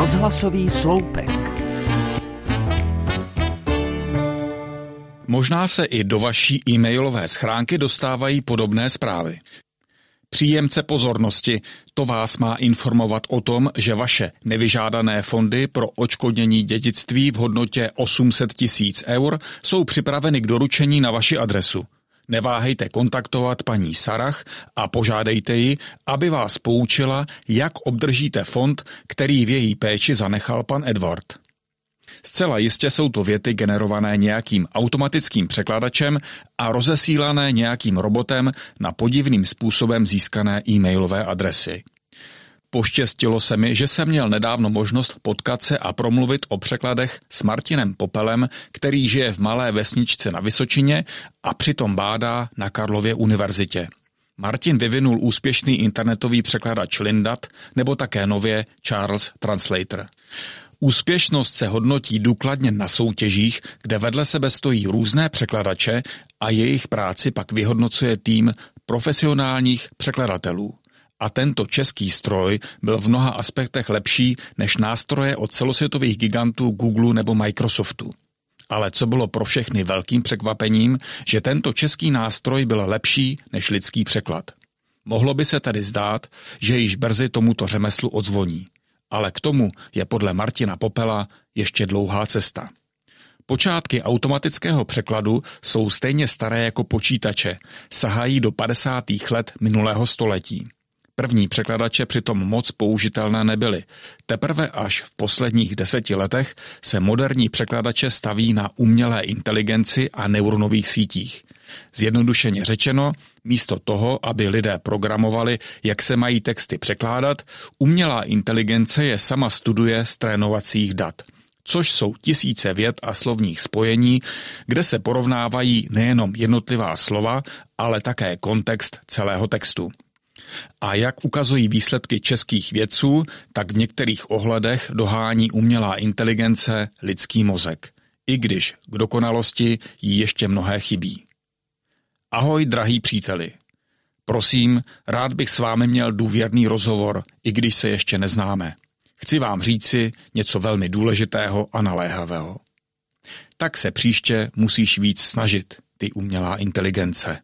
Rozhlasový sloupek. Možná se i do vaší e-mailové schránky dostávají podobné zprávy. Příjemce pozornosti, to vás má informovat o tom, že vaše nevyžádané fondy pro očkodnění dědictví v hodnotě 800 tisíc eur jsou připraveny k doručení na vaši adresu. Neváhejte kontaktovat paní Sarach a požádejte ji, aby vás poučila, jak obdržíte fond, který v její péči zanechal pan Edward. Zcela jistě jsou to věty generované nějakým automatickým překladačem a rozesílané nějakým robotem na podivným způsobem získané e-mailové adresy. Poštěstilo se mi, že jsem měl nedávno možnost potkat se a promluvit o překladech s Martinem Popelem, který žije v malé vesničce na Vysočině a přitom bádá na Karlově univerzitě. Martin vyvinul úspěšný internetový překladač Lindat nebo také nově Charles Translator. Úspěšnost se hodnotí důkladně na soutěžích, kde vedle sebe stojí různé překladače a jejich práci pak vyhodnocuje tým profesionálních překladatelů. A tento český stroj byl v mnoha aspektech lepší než nástroje od celosvětových gigantů Google nebo Microsoftu. Ale co bylo pro všechny velkým překvapením, že tento český nástroj byl lepší než lidský překlad. Mohlo by se tedy zdát, že již brzy tomuto řemeslu odzvoní ale k tomu je podle Martina Popela ještě dlouhá cesta. Počátky automatického překladu jsou stejně staré jako počítače, sahají do 50. let minulého století. První překladače přitom moc použitelné nebyly. Teprve až v posledních deseti letech se moderní překladače staví na umělé inteligenci a neuronových sítích. Zjednodušeně řečeno, místo toho, aby lidé programovali, jak se mají texty překládat, umělá inteligence je sama studuje z trénovacích dat což jsou tisíce vět a slovních spojení, kde se porovnávají nejenom jednotlivá slova, ale také kontext celého textu. A jak ukazují výsledky českých vědců, tak v některých ohledech dohání umělá inteligence lidský mozek, i když k dokonalosti jí ještě mnohé chybí. Ahoj, drahý příteli. Prosím, rád bych s vámi měl důvěrný rozhovor, i když se ještě neznáme. Chci vám říci něco velmi důležitého a naléhavého. Tak se příště musíš víc snažit, ty umělá inteligence.